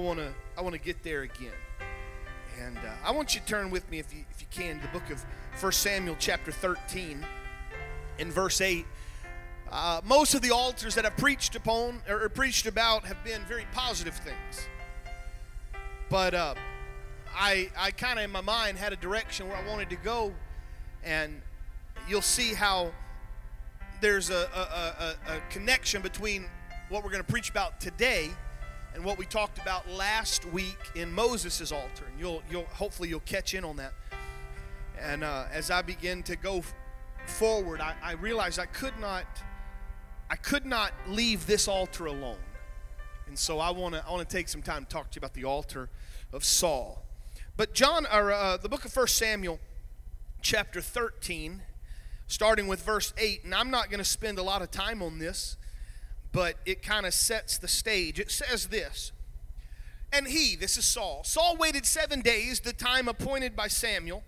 I want to I want to get there again. And uh, I want you to turn with me if you if you can to the book of 1 Samuel chapter 13 in verse 8. Uh, most of the altars that I've preached upon or, preached about have been very positive things. But uh, I I kind of in my mind had a direction where I wanted to go and you'll see how there's a, a, a, a connection between what we're going to preach about today and what we talked about last week in Moses' altar. And you'll, you'll hopefully you'll catch in on that. And uh, as I begin to go forward, I, I realized I could not, I could not leave this altar alone. And so I want to, I want to take some time to talk to you about the altar of Saul. But John, or uh, the book of First Samuel, chapter 13, starting with verse 8, and I'm not going to spend a lot of time on this but it kind of sets the stage. It says this And he, this is Saul, Saul waited seven days, the time appointed by Samuel.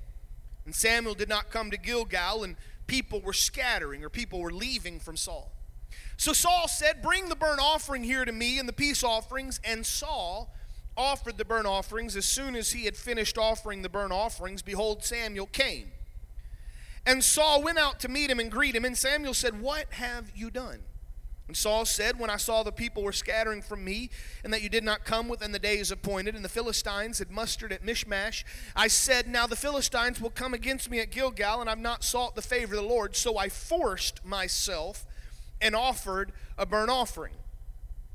And Samuel did not come to Gilgal, and people were scattering, or people were leaving from Saul. So Saul said, Bring the burnt offering here to me and the peace offerings. And Saul offered the burnt offerings. As soon as he had finished offering the burnt offerings, behold, Samuel came. And Saul went out to meet him and greet him. And Samuel said, What have you done? And Saul said, When I saw the people were scattering from me, and that you did not come within the days appointed, and the Philistines had mustered at Michmash, I said, Now the Philistines will come against me at Gilgal, and I've not sought the favor of the Lord. So I forced myself and offered a burnt offering.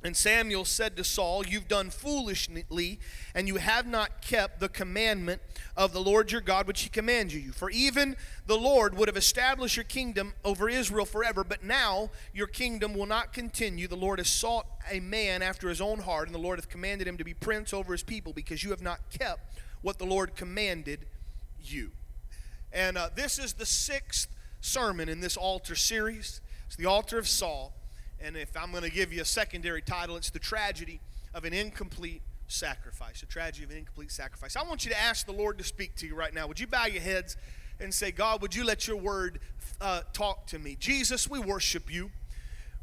And Samuel said to Saul, You've done foolishly, and you have not kept the commandment of the Lord your God, which he commands you. For even the Lord would have established your kingdom over Israel forever, but now your kingdom will not continue. The Lord has sought a man after his own heart, and the Lord hath commanded him to be prince over his people, because you have not kept what the Lord commanded you. And uh, this is the sixth sermon in this altar series. It's the altar of Saul. And if I'm going to give you a secondary title, it's The Tragedy of an Incomplete Sacrifice. The Tragedy of an Incomplete Sacrifice. I want you to ask the Lord to speak to you right now. Would you bow your heads and say, God, would you let your word uh, talk to me? Jesus, we worship you.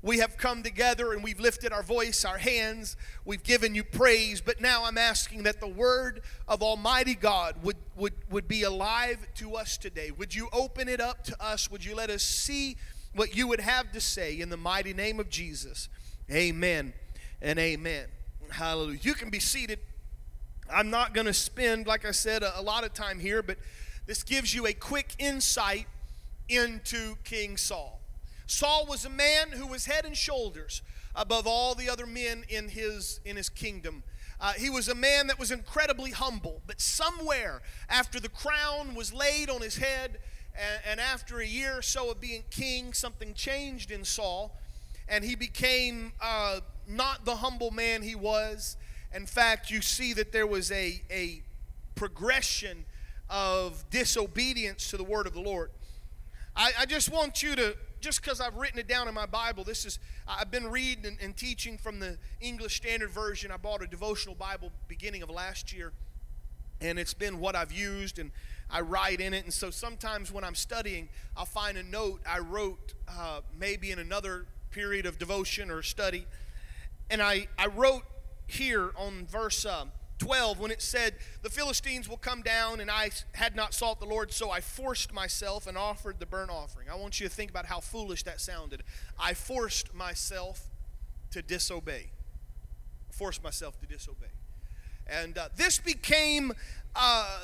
We have come together and we've lifted our voice, our hands, we've given you praise, but now I'm asking that the word of Almighty God would, would, would be alive to us today. Would you open it up to us? Would you let us see what you would have to say in the mighty name of Jesus. Amen and amen. Hallelujah. You can be seated. I'm not going to spend, like I said, a, a, lot of time here, but this gives you a quick insight into King Saul. Saul was a man who was head and shoulders above all the other men in his, in his kingdom. Uh, he was a man that was incredibly humble, but somewhere after the crown was laid on his head, and, and after a year or so of being king, something changed in Saul, and he became uh, not the humble man he was. In fact, you see that there was a, a progression of disobedience to the word of the Lord. I, I just want you to, just because I've written it down in my Bible, this is, I've been reading and, and teaching from the English Standard Version. I bought a devotional Bible beginning of last year, and it's been what I've used. And I write in it. And so sometimes when I'm studying, I'll find a note I wrote uh, maybe in another period of devotion or study. And I, I wrote here on verse uh, 12 when it said, The Philistines will come down, and I had not sought the Lord, so I forced myself and offered the burnt offering. I want you to think about how foolish that sounded. I forced myself to disobey. Forced myself to disobey. And uh, this became. Uh,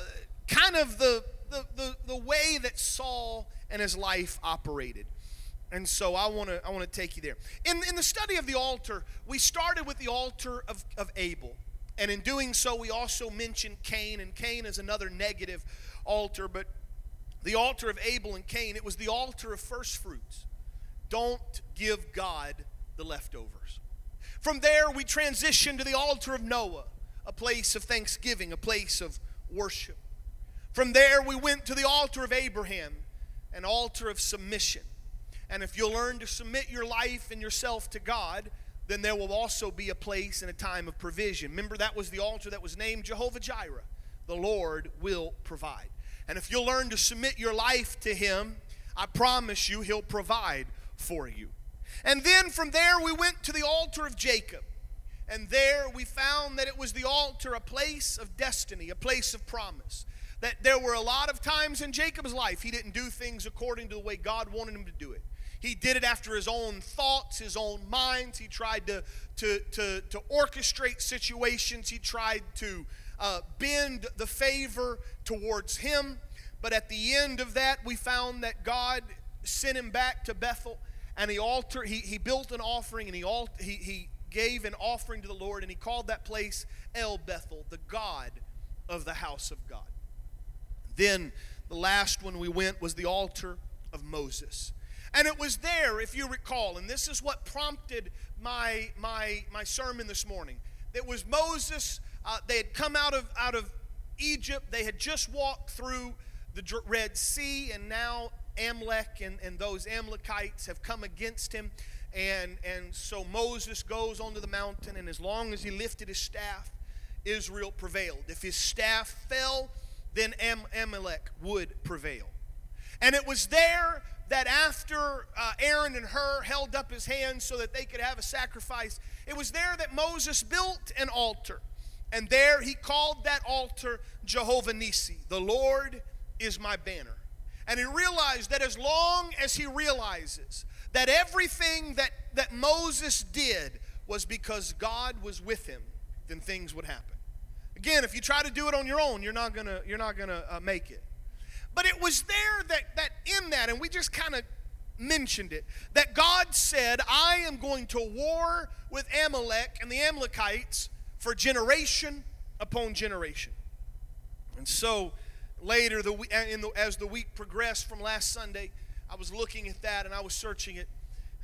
kind of the, the, the, the way that Saul and his life operated. And so I want to I want to take you there. In, in the study of the altar, we started with the altar of, of Abel. And in doing so, we also mentioned Cain, and Cain is another negative altar, but the altar of Abel and Cain, it was the altar of first fruits. Don't give God the leftovers. From there, we transitioned to the altar of Noah, a place of thanksgiving, a place of worship. From there, we went to the altar of Abraham, an altar of submission. And if you'll learn to submit your life and yourself to God, then there will also be a place and a time of provision. Remember, that was the altar that was named Jehovah Jireh. The Lord will provide. And if you'll learn to submit your life to Him, I promise you, He'll provide for you. And then from there, we went to the altar of Jacob. And there we found that it was the altar, a place of destiny, a place of promise. That there were a lot of times in Jacob's life he didn't do things according to the way God wanted him to do it. He did it after his own thoughts, his own minds. He tried to, to, to, to orchestrate situations. He tried to uh, bend the favor towards him. But at the end of that, we found that God sent him back to Bethel and he altered, he, he built an offering and he, alt, he, he gave an offering to the Lord and he called that place El Bethel, the God of the house of God. Then the last one we went was the altar of Moses. And it was there, if you recall, and this is what prompted my, my, my sermon this morning. It was Moses, uh, they had come out of, out of Egypt, they had just walked through the Red Sea, and now Amalek and, and those Amalekites have come against him. And, and so Moses goes onto the mountain, and as long as he lifted his staff, Israel prevailed. If his staff fell, then Am- Amalek would prevail. And it was there that after uh, Aaron and Hur held up his hands so that they could have a sacrifice, it was there that Moses built an altar. And there he called that altar Jehovah Nissi. The Lord is my banner. And he realized that as long as he realizes that everything that, that Moses did was because God was with him, then things would happen. Again, if you try to do it on your own, you're not gonna you're not gonna uh, make it. But it was there that that in that, and we just kind of mentioned it, that God said, "I am going to war with Amalek and the Amalekites for generation upon generation." And so later, the, in the, as the week progressed from last Sunday, I was looking at that and I was searching it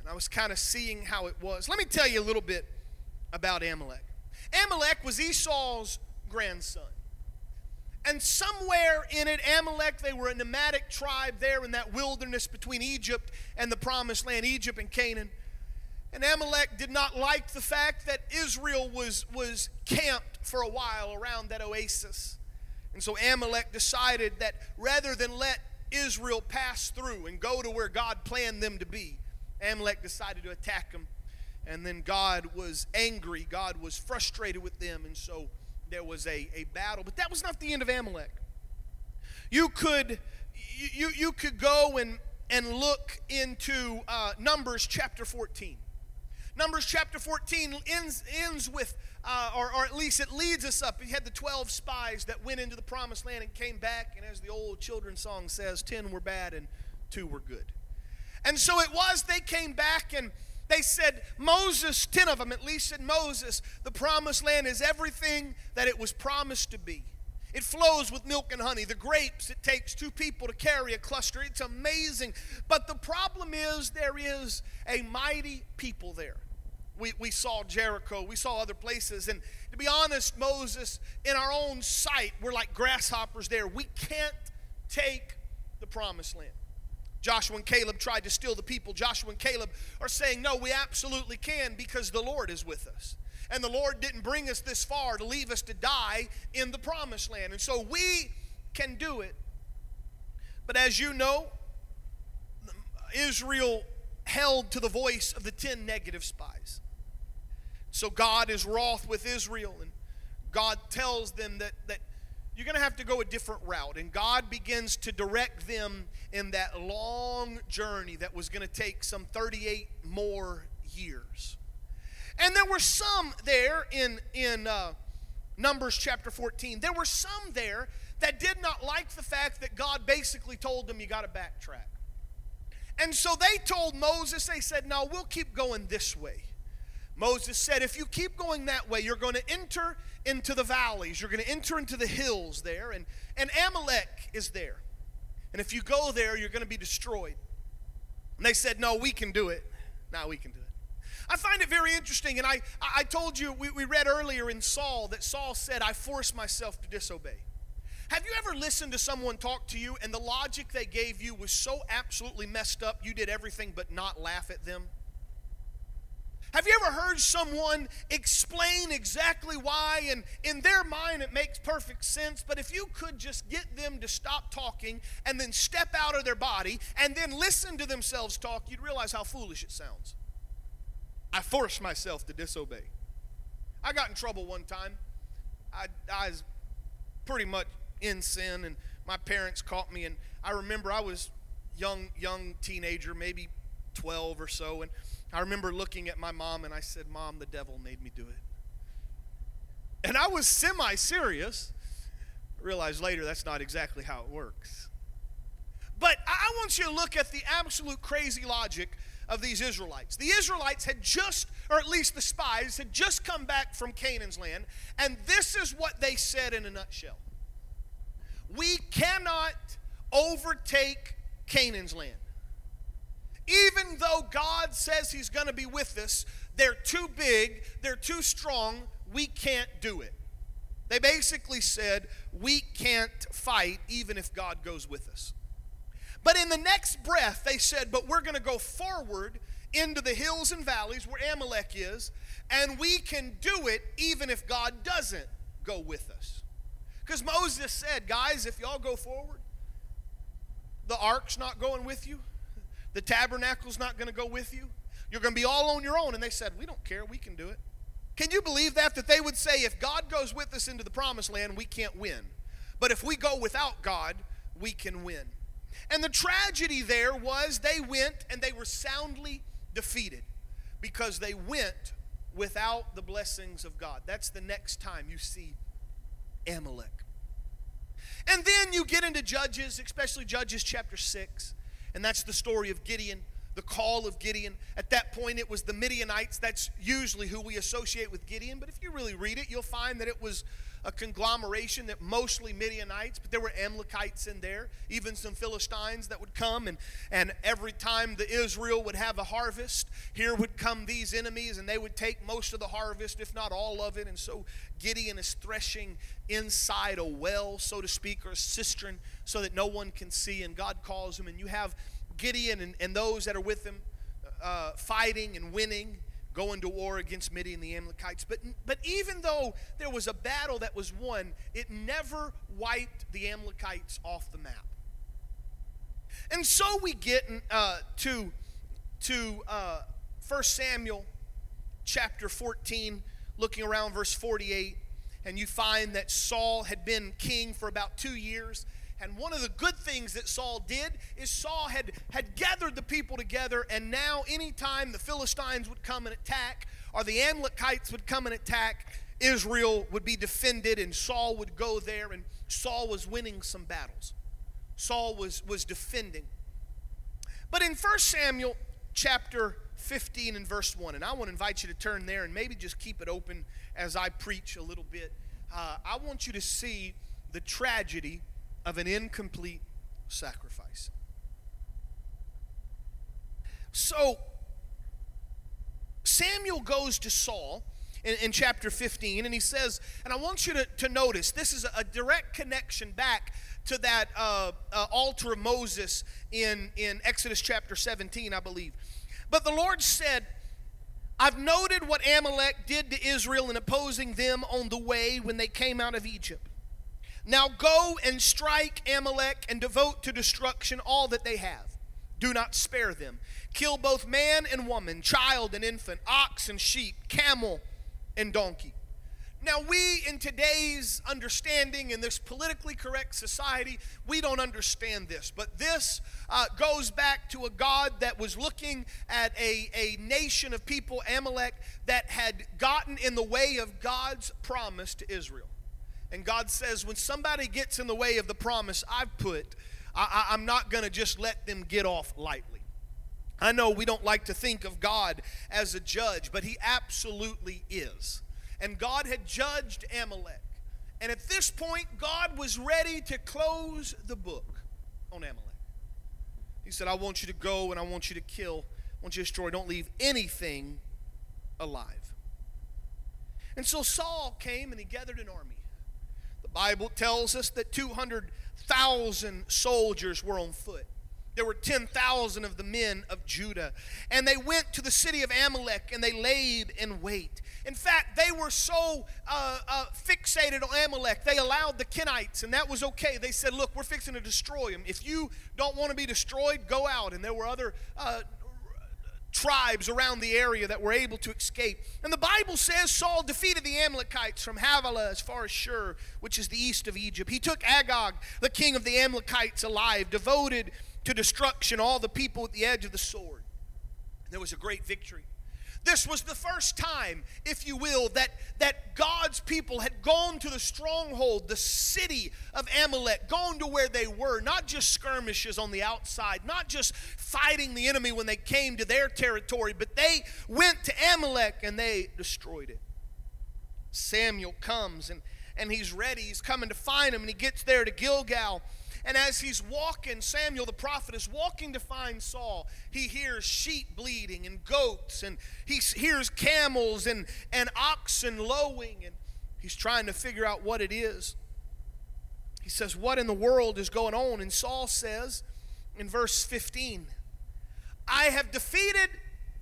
and I was kind of seeing how it was. Let me tell you a little bit about Amalek. Amalek was Esau's grandson. And somewhere in it, Amalek, they were a nomadic tribe there in that wilderness between Egypt and the promised land, Egypt and Canaan. And Amalek did not like the fact that Israel was, was camped for a while around that oasis. And so Amalek decided that rather than let Israel pass through and go to where God planned them to be, Amalek decided to attack them. And then God was angry. God was frustrated with them. And so there was a, a battle. But that was not the end of Amalek. You could, you, you could go and, and look into uh, Numbers chapter 14. Numbers chapter 14 ends, ends with uh, or, or at least it leads us up. He had the 12 spies that went into the promised land and came back, and as the old children's song says, 10 were bad and 2 were good. And so it was, they came back and they said, Moses, 10 of them at least said, Moses, the promised land is everything that it was promised to be. It flows with milk and honey. The grapes, it takes two people to carry a cluster. It's amazing. But the problem is, there is a mighty people there. We, we saw Jericho, we saw other places. And to be honest, Moses, in our own sight, we're like grasshoppers there. We can't take the promised land. Joshua and Caleb tried to steal the people. Joshua and Caleb are saying, No, we absolutely can because the Lord is with us. And the Lord didn't bring us this far to leave us to die in the promised land. And so we can do it. But as you know, Israel held to the voice of the 10 negative spies. So God is wroth with Israel, and God tells them that, that you're going to have to go a different route. And God begins to direct them in that long journey that was going to take some 38 more years. And there were some there in, in uh, Numbers chapter 14, there were some there that did not like the fact that God basically told them, you got to backtrack. And so they told Moses, they said, no, we'll keep going this way. Moses said, If you keep going that way, you're going to enter into the valleys, you're going to enter into the hills there, and, and Amalek is there. And if you go there, you're going to be destroyed. And they said, No, we can do it. Now we can do it. I find it very interesting, and I, I told you, we, we read earlier in Saul that Saul said, I forced myself to disobey. Have you ever listened to someone talk to you and the logic they gave you was so absolutely messed up you did everything but not laugh at them? Have you ever heard someone explain exactly why, and in their mind it makes perfect sense, but if you could just get them to stop talking and then step out of their body and then listen to themselves talk, you'd realize how foolish it sounds. I forced myself to disobey. I got in trouble one time. I, I was pretty much in sin, and my parents caught me. And I remember I was young, young teenager, maybe 12 or so, and I remember looking at my mom and I said, "Mom, the devil made me do it." And I was semi-serious. Realized later that's not exactly how it works. But I want you to look at the absolute crazy logic of these Israelites. The Israelites had just, or at least the spies, had just come back from Canaan's land, and this is what they said in a nutshell We cannot overtake Canaan's land. Even though God says He's going to be with us, they're too big, they're too strong, we can't do it. They basically said, We can't fight even if God goes with us. But in the next breath, they said, But we're going to go forward into the hills and valleys where Amalek is, and we can do it even if God doesn't go with us. Because Moses said, Guys, if y'all go forward, the ark's not going with you, the tabernacle's not going to go with you. You're going to be all on your own. And they said, We don't care, we can do it. Can you believe that? That they would say, If God goes with us into the promised land, we can't win. But if we go without God, we can win. And the tragedy there was they went and they were soundly defeated because they went without the blessings of God. That's the next time you see Amalek. And then you get into Judges, especially Judges chapter 6, and that's the story of Gideon, the call of Gideon. At that point, it was the Midianites. That's usually who we associate with Gideon, but if you really read it, you'll find that it was a conglomeration that mostly Midianites, but there were Amalekites in there, even some Philistines that would come. And, and every time the Israel would have a harvest, here would come these enemies and they would take most of the harvest, if not all of it. And so Gideon is threshing inside a well, so to speak, or a cistern, so that no one can see. And God calls him, and you have Gideon and, and those that are with him uh, fighting and winning going to war against Midian and the Amalekites. But, but even though there was a battle that was won, it never wiped the Amalekites off the map. And so we get uh, to, to uh, 1 Samuel chapter 14, looking around verse 48, and you find that Saul had been king for about two years. And one of the good things that Saul did is Saul had, had gathered the people together, and now anytime the Philistines would come and attack, or the Amalekites would come and attack, Israel would be defended, and Saul would go there, and Saul was winning some battles. Saul was, was defending. But in 1 Samuel chapter 15 and verse 1, and I want to invite you to turn there and maybe just keep it open as I preach a little bit. Uh, I want you to see the tragedy of an incomplete sacrifice. So, Samuel goes to Saul in, in, chapter 15, and he says, and I want you to, to notice this is a, direct connection back to that uh, uh, altar of Moses in, in Exodus chapter 17, I believe. But the Lord said, I've noted what Amalek did to Israel in opposing them on the way when they came out of Egypt. Now go and strike Amalek and devote to destruction all that they have. Do not spare them. Kill both man and woman, child and infant, ox and sheep, camel and donkey. Now, we in today's understanding in this politically correct society, we don't understand this. But this uh, goes back to a God that was looking at a, a nation of people, Amalek, that had gotten in the way of God's promise to Israel. And God says, when somebody gets in the way of the promise I've put, I, am not going to just let them get off lightly. I know we don't like to think of God as a judge, but He absolutely is. And God had judged Amalek. And at this point, God was ready to close the book on Amalek. He said, I want you to go and I want you to kill, I want you to destroy. Don't leave anything alive. And so Saul came and he gathered an army. Bible tells us that 200,000 soldiers were on foot. There were 10,000 of the men of Judah. And they went to the city of Amalek and they laid in wait. In fact, they were so uh, uh, fixated on Amalek, they allowed the Kenites, and that was okay. They said, Look, we're fixing to destroy them. If you don't want to be destroyed, go out. And there were other uh, tribes around the area that were able to escape. And the Bible says Saul defeated the Amalekites from Havilah as far as Shur, which is the east of Egypt. He took Agag, the king of the Amalekites, alive, devoted to destruction all the people at the edge of the sword. And There was a great victory. This was the first time, if you will, that, that God's people had gone to the stronghold, the city of Amalek, gone to where they were, not just skirmishes on the outside, not just fighting the enemy when they came to their territory, but they went to Amalek and they destroyed it. Samuel comes and, and he's ready. He's coming to find him, and he gets there to Gilgal. And as he's walking, Samuel the prophet is walking to find Saul. He hears sheep bleating and goats, and he hears camels and, and oxen lowing, and he's trying to figure out what it is. He says, What in the world is going on? And Saul says in verse 15, I have defeated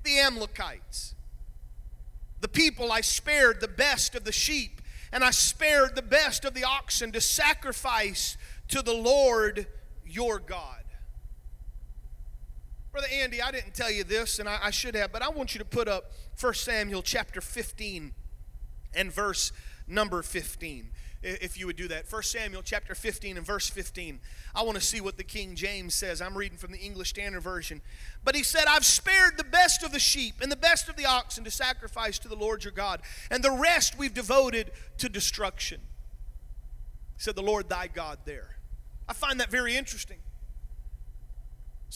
the Amalekites. The people I spared the best of the sheep, and I spared the best of the oxen to sacrifice to the Lord your God. Brother Andy, I didn't tell you this, and I, I, should have, but I want you to put up 1 Samuel chapter 15 and verse number 15. If you would do that. 1 Samuel chapter 15 and verse 15. I want to see what the King James says. I'm reading from the English Standard Version. But he said, I've spared the best of the sheep and the best of the oxen to sacrifice to the Lord your God, and the rest we've devoted to destruction. He said, The Lord thy God there. I find that very interesting.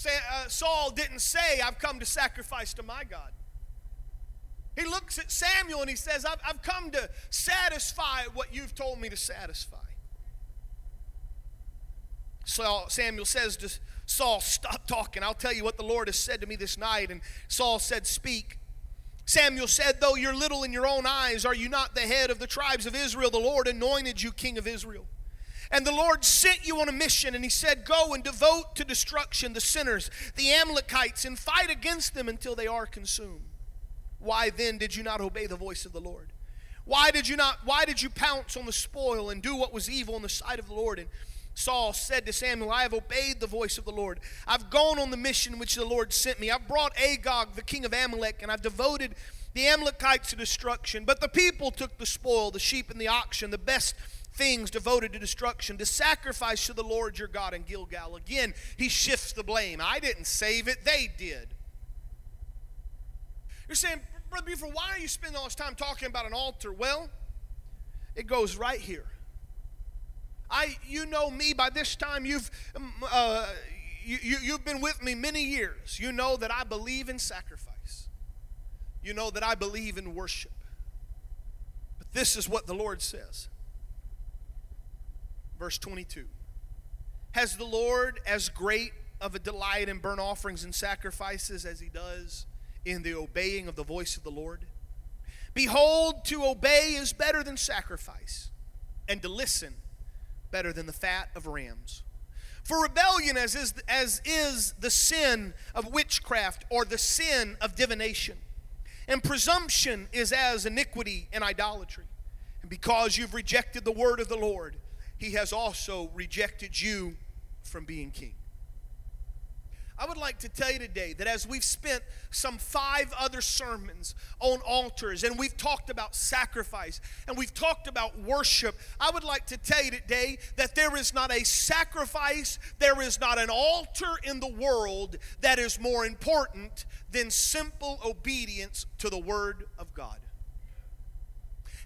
Uh, Saul didn't say, I've come to sacrifice to my God. He looks at Samuel and he says, I've, I've come to satisfy what you've told me to satisfy. Saul, Samuel says to Saul, Stop talking. I'll tell you what the Lord has said to me this night. And Saul said, Speak. Samuel said, Though you're little in your own eyes, are you not the head of the tribes of Israel? The Lord anointed you king of Israel. And the Lord sent you on a mission, and He said, Go and devote to destruction the sinners, the Amalekites, and fight against them until they are consumed. Why then did you not obey the voice of the Lord? Why did you not why did you pounce on the spoil and do what was evil in the sight of the Lord? And Saul said to Samuel, I have obeyed the voice of the Lord. I've gone on the mission which the Lord sent me. I've brought Agag, the king of Amalek, and I've devoted the Amalekites to destruction. But the people took the spoil, the sheep and the oxen, the best things devoted to destruction, to sacrifice to the Lord your God in Gilgal. Again, he shifts the blame. I didn't save it, they did. You're saying, Brother Buford, why are you spending all this time talking about an altar? Well, it goes right here. I, you know me by this time. You've, um, uh, you, you, you've been with me many years. You know that I believe in sacrifice. You know that I believe in worship. But this is what the Lord says verse 22. Has the Lord as great of a delight in burnt offerings and sacrifices as he does in the obeying of the voice of the Lord? Behold, to obey is better than sacrifice, and to listen better than the fat of rams. For rebellion, as is, as is the sin of witchcraft or the sin of divination, and presumption is as iniquity and idolatry. And because you've rejected the word of the Lord, he has also rejected you from being king. I would like to tell you today that as we've spent some five other sermons on altars and we've talked about sacrifice and we've talked about worship, I would like to tell you today that there is not a sacrifice, there is not an altar in the world that is more important than simple obedience to the Word of God.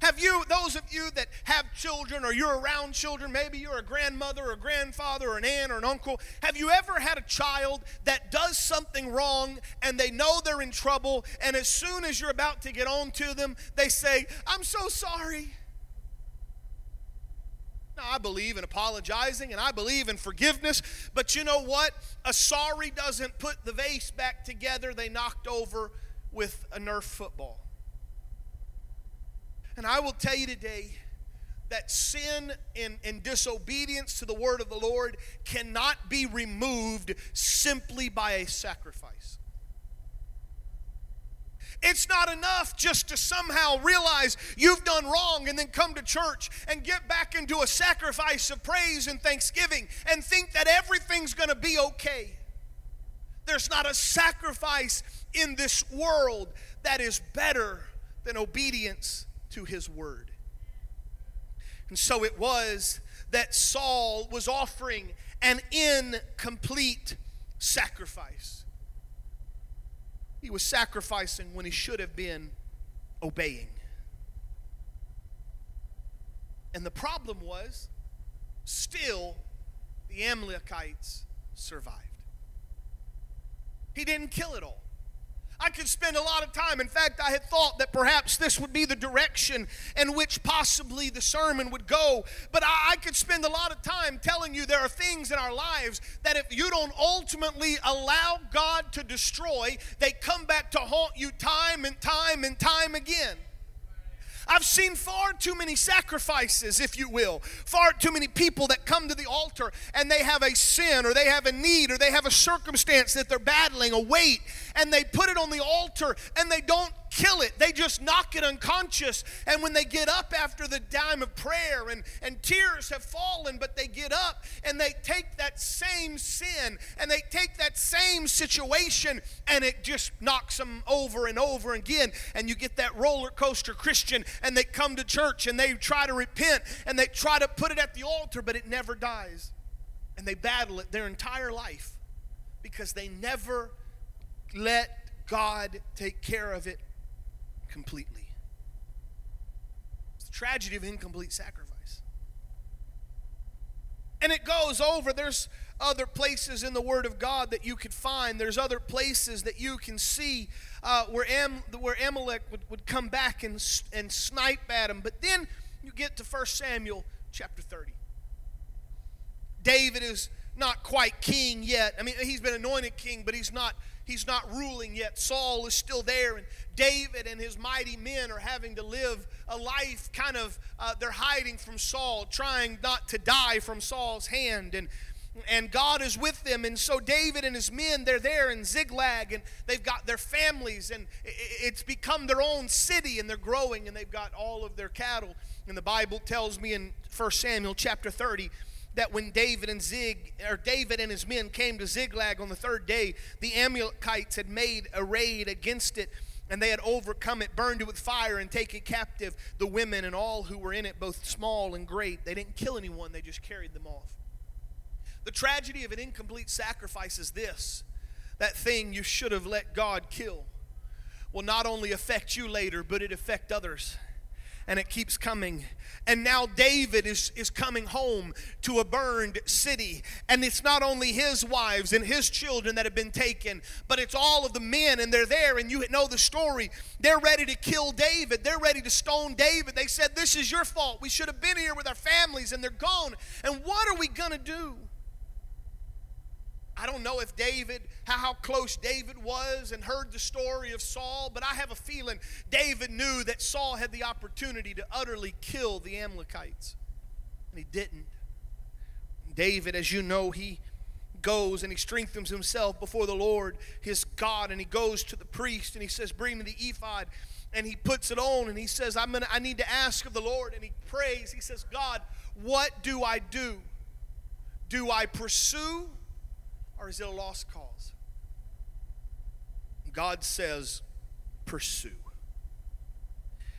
Have you, those of you that have children or you're around children, maybe you're a grandmother or a grandfather or an aunt or an uncle, have you ever had a child that does something wrong and they know they're in trouble and as soon as you're about to get on to them, they say, I'm so sorry. Now, I believe in apologizing and I believe in forgiveness, but you know what? A sorry doesn't put the vase back together they knocked over with a Nerf football. And I will tell you today that sin and, and disobedience to the word of the Lord cannot be removed simply by a sacrifice. It's not enough just to somehow realize you've done wrong and then come to church and get back into a sacrifice of praise and thanksgiving and think that everything's going to be okay. There's not a sacrifice in this world that is better than obedience to his word. And so it was that Saul was offering an incomplete sacrifice. He was sacrificing when he should have been obeying. And the problem was, still, the Amalekites survived. He didn't kill it all. I could spend a lot of time. In fact, I had thought that perhaps this would be the direction in which possibly the sermon would go. But I, I, could spend a lot of time telling you there are things in our lives that if you don't ultimately allow God to destroy, they come back to haunt you time and time and time again. I've seen far too many sacrifices, if you will, far too many people that come to the altar and they have a sin or they have a need or they have a circumstance that they're battling, a weight, and they put it on the altar and they don't kill it. They just knock it unconscious. And when they get up after the time of prayer and, and tears have fallen, but they get up and they take that same sin and they take that same situation and it just knocks them over and over again. And you get that roller coaster Christian and they come to church and they try to repent and they try to put it at the altar, but it never dies. And they battle it their entire life because they never let God take care of it completely. It's the tragedy of incomplete sacrifice. And it goes over. There's other places in the Word of God that you could find. There's other places that you can see uh, where, Am, where Amalek would, would come back and, and snipe at him. But then you get to 1 Samuel chapter 30. David is not quite king yet. I mean, he's been anointed king, but he's not he's not ruling yet. Saul is still there, and David and his mighty men are having to live a life kind of, uh, they're hiding from Saul, trying not to die from Saul's hand. And and God is with them. And so David and his men, they're there in Ziklag, and they've got their families, and it's become their own city, and they're growing, and they've got all of their cattle. And the Bible tells me in 1 Samuel chapter 30 that when David and Zig or David and his men came to Ziklag on the third day, the Amalekites had made a raid against it and they had overcome it, burned it with fire, and taken captive the women and all who were in it, both small and great. They didn't kill anyone, they just carried them off. The tragedy of an incomplete sacrifice is this that thing you should have let God kill will not only affect you later, but it affect others and it keeps coming. And now David is, is coming home to a burned city. And it's not only his wives and his children that have been taken, but it's all of the men, and they're there, and you know the story. They're ready to kill David, they're ready to stone David. They said, This is your fault. We should have been here with our families, and they're gone. And what are we going to do? I don't know if David, how, how close David was and heard the story of Saul, but I have a feeling David knew that Saul had the opportunity to utterly kill the Amalekites. And he didn't. David, as you know, he goes and he strengthens himself before the Lord, his God, and he goes to the priest and he says, Bring me the ephod. And he puts it on and he says, I'm gonna I need to ask of the Lord. And he prays. He says, God, what do I do? Do I pursue? Or is it a lost cause? God says, pursue.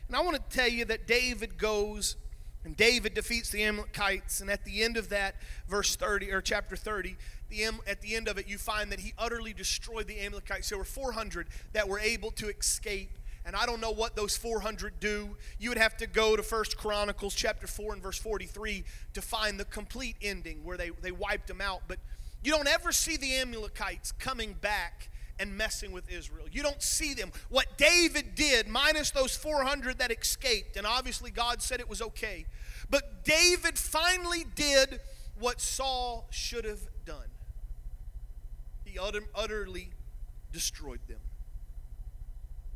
And I want to tell you that David goes and David defeats the Amalekites, and at the end of that, verse 30 or chapter 30, the, at the end of it, you find that he utterly destroyed the Amalekites. There were 400 that were able to escape and I don't know what those 400 do. You would have to go to First Chronicles chapter 4 and verse 43 to find the complete ending where they, they wiped them out. But you don't ever see the Amalekites coming back and messing with Israel. You don't see them. What David did, minus those 400 that escaped, and obviously God said it was okay, but David finally did what Saul should have done. He utterly destroyed them.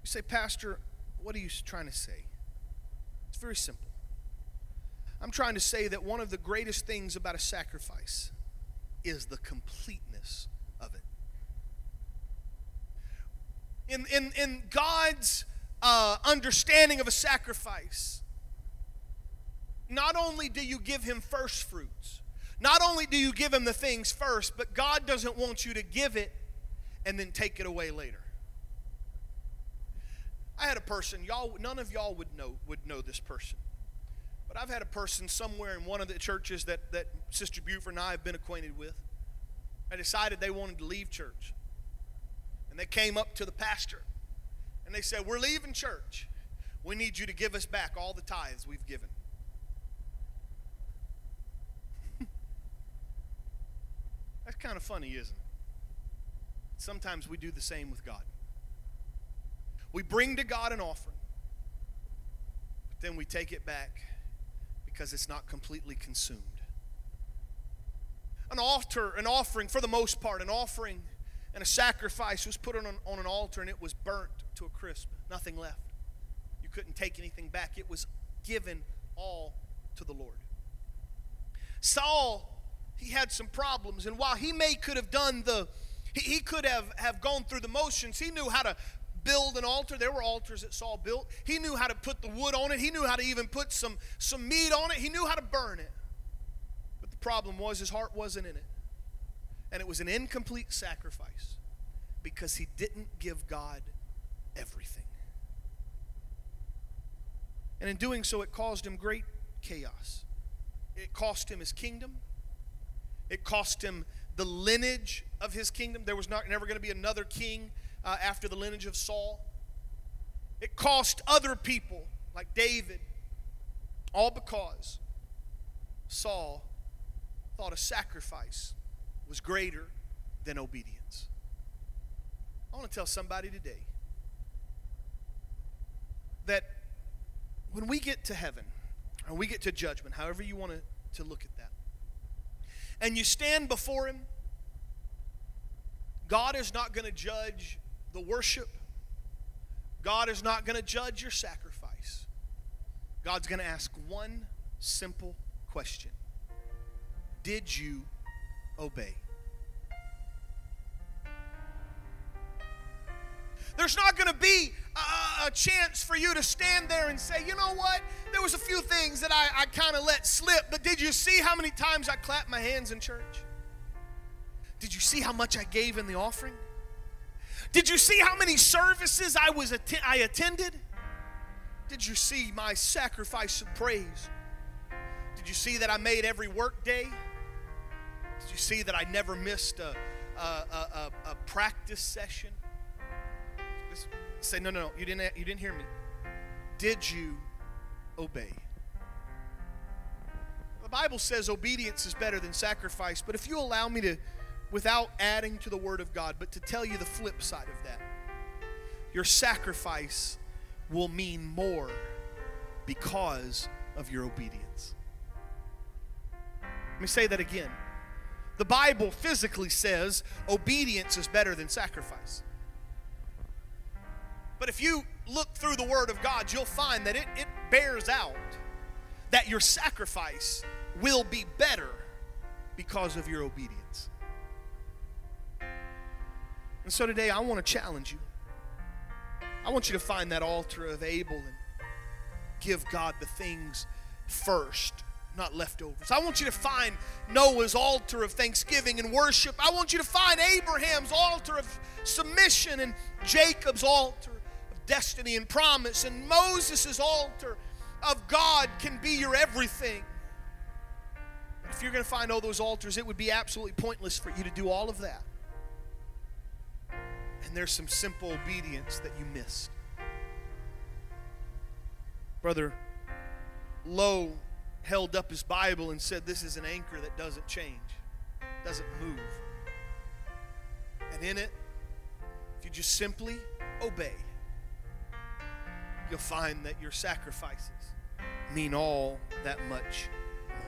You say, Pastor, what are you trying to say? It's very simple. I'm trying to say that one of the greatest things about a sacrifice is the completeness of it. In, in, in God's uh, understanding of a sacrifice, not only do you give him first fruits, not only do you give him the things first, but God doesn't want you to give it and then take it away later. I had a person, y'all none of y'all would know would know this person. But I've had a person somewhere in one of the churches that, that Sister Buford and I have been acquainted with. I decided they wanted to leave church. And they came up to the pastor and they said, We're leaving church. We need you to give us back all the tithes we've given. That's kind of funny, isn't it? Sometimes we do the same with God. We bring to God an offering, but then we take it back because it's not completely consumed. An altar, an offering, for the most part, an offering and a sacrifice was put on, on an altar and it was burnt to a crisp, nothing left. You couldn't take anything back. It was given all to the Lord. Saul, he had some problems, and while he may could have done the, he, he could have, have gone through the motions, he knew how to build an altar. There were altars that Saul built. He knew how to put the wood on it. He knew how to even put some, some meat on it. He knew how to burn it. But the problem was his heart wasn't in it. And it was an incomplete sacrifice because he didn't give God everything. And in doing so, it caused him great chaos. It cost him his kingdom. It cost him the lineage of his kingdom. There was not, never going to be another king uh, after the lineage of Saul. It cost other people, like David, all because Saul thought a sacrifice was greater than obedience. I want to tell somebody today that when we get to heaven, or we get to judgment, however you want to, to look at that, and you stand before Him, God is not going to judge the worship. God is not going to judge your sacrifice. God's going to ask one simple question Did you obey? There's not going to be a, a, chance for you to stand there and say, you know what? There was a few things that I, I kind of let slip, but did you see how many times I clapped my hands in church? Did you see how much I gave in the offering? Did you see how many services I was att- I attended? Did you see my sacrifice of praise? Did you see that I made every work day? Did you see that I never missed a, a, a, a practice session? Just say, no, no, no, you didn't, you didn't hear me. Did you obey? The Bible says obedience is better than sacrifice, but if you allow me to without adding to the Word of God, but to tell you the flip side of that. Your sacrifice will mean more because of your obedience. Let me say that again. The Bible physically says obedience is better than sacrifice. But if you look through the Word of God, you'll find that it, it bears out that your sacrifice will be better because of your obedience. And so today I want to challenge you. I want you to find that altar of Abel and give God the things first, not leftovers. I want you to find Noah's altar of thanksgiving and worship. I want you to find Abraham's altar of submission and Jacob's altar of destiny and promise and Moses' altar of God can be your everything. If you're going to find all those altars, it would be absolutely pointless for you to do all of that and there's some simple obedience that you missed. Brother Lowe held up his Bible and said, This is an anchor that doesn't change, doesn't move. And in it, if you just simply obey, you'll find that your sacrifices mean all that much more.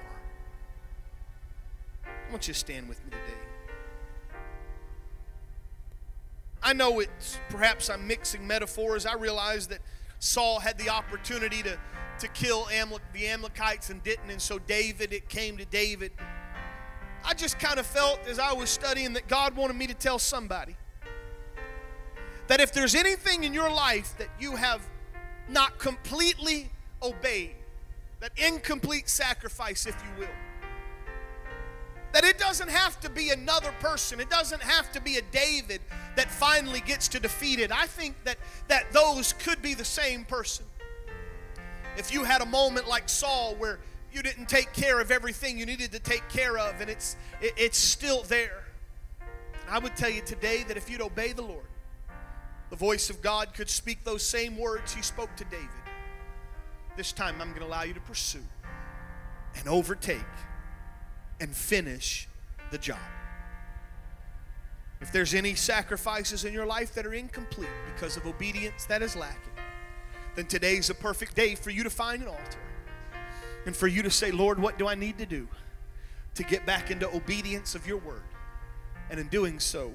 I want you to stand with me today. I know it's perhaps I'm mixing metaphors. I realize that Saul had the opportunity to, to kill Amalek, the Amalekites and didn't, and so David, it came to David. I just kind of felt as I was studying that God wanted me to tell somebody that if there's anything in your life that you have not completely obeyed, that incomplete sacrifice, if you will, That it doesn't have to be another person. It doesn't have to be a David that finally gets to defeat it. I think that, that those could be the same person. If you had a moment like Saul where you didn't take care of everything you needed to take care of and it's it, it's still there. I would tell you today that if you'd obey the Lord, the voice of God could speak those same words he spoke to David. This time I'm going to allow you to pursue and overtake and finish the job. If there's any sacrifices in your life that are incomplete because of obedience that is lacking, then today's a perfect day for you to find an altar and for you to say, Lord, what do I need to do to get back into obedience of your word? And in doing so,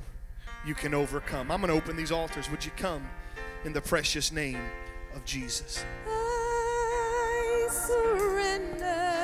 you can overcome. I'm going to open these altars. Would you come in the precious name of Jesus? I surrender.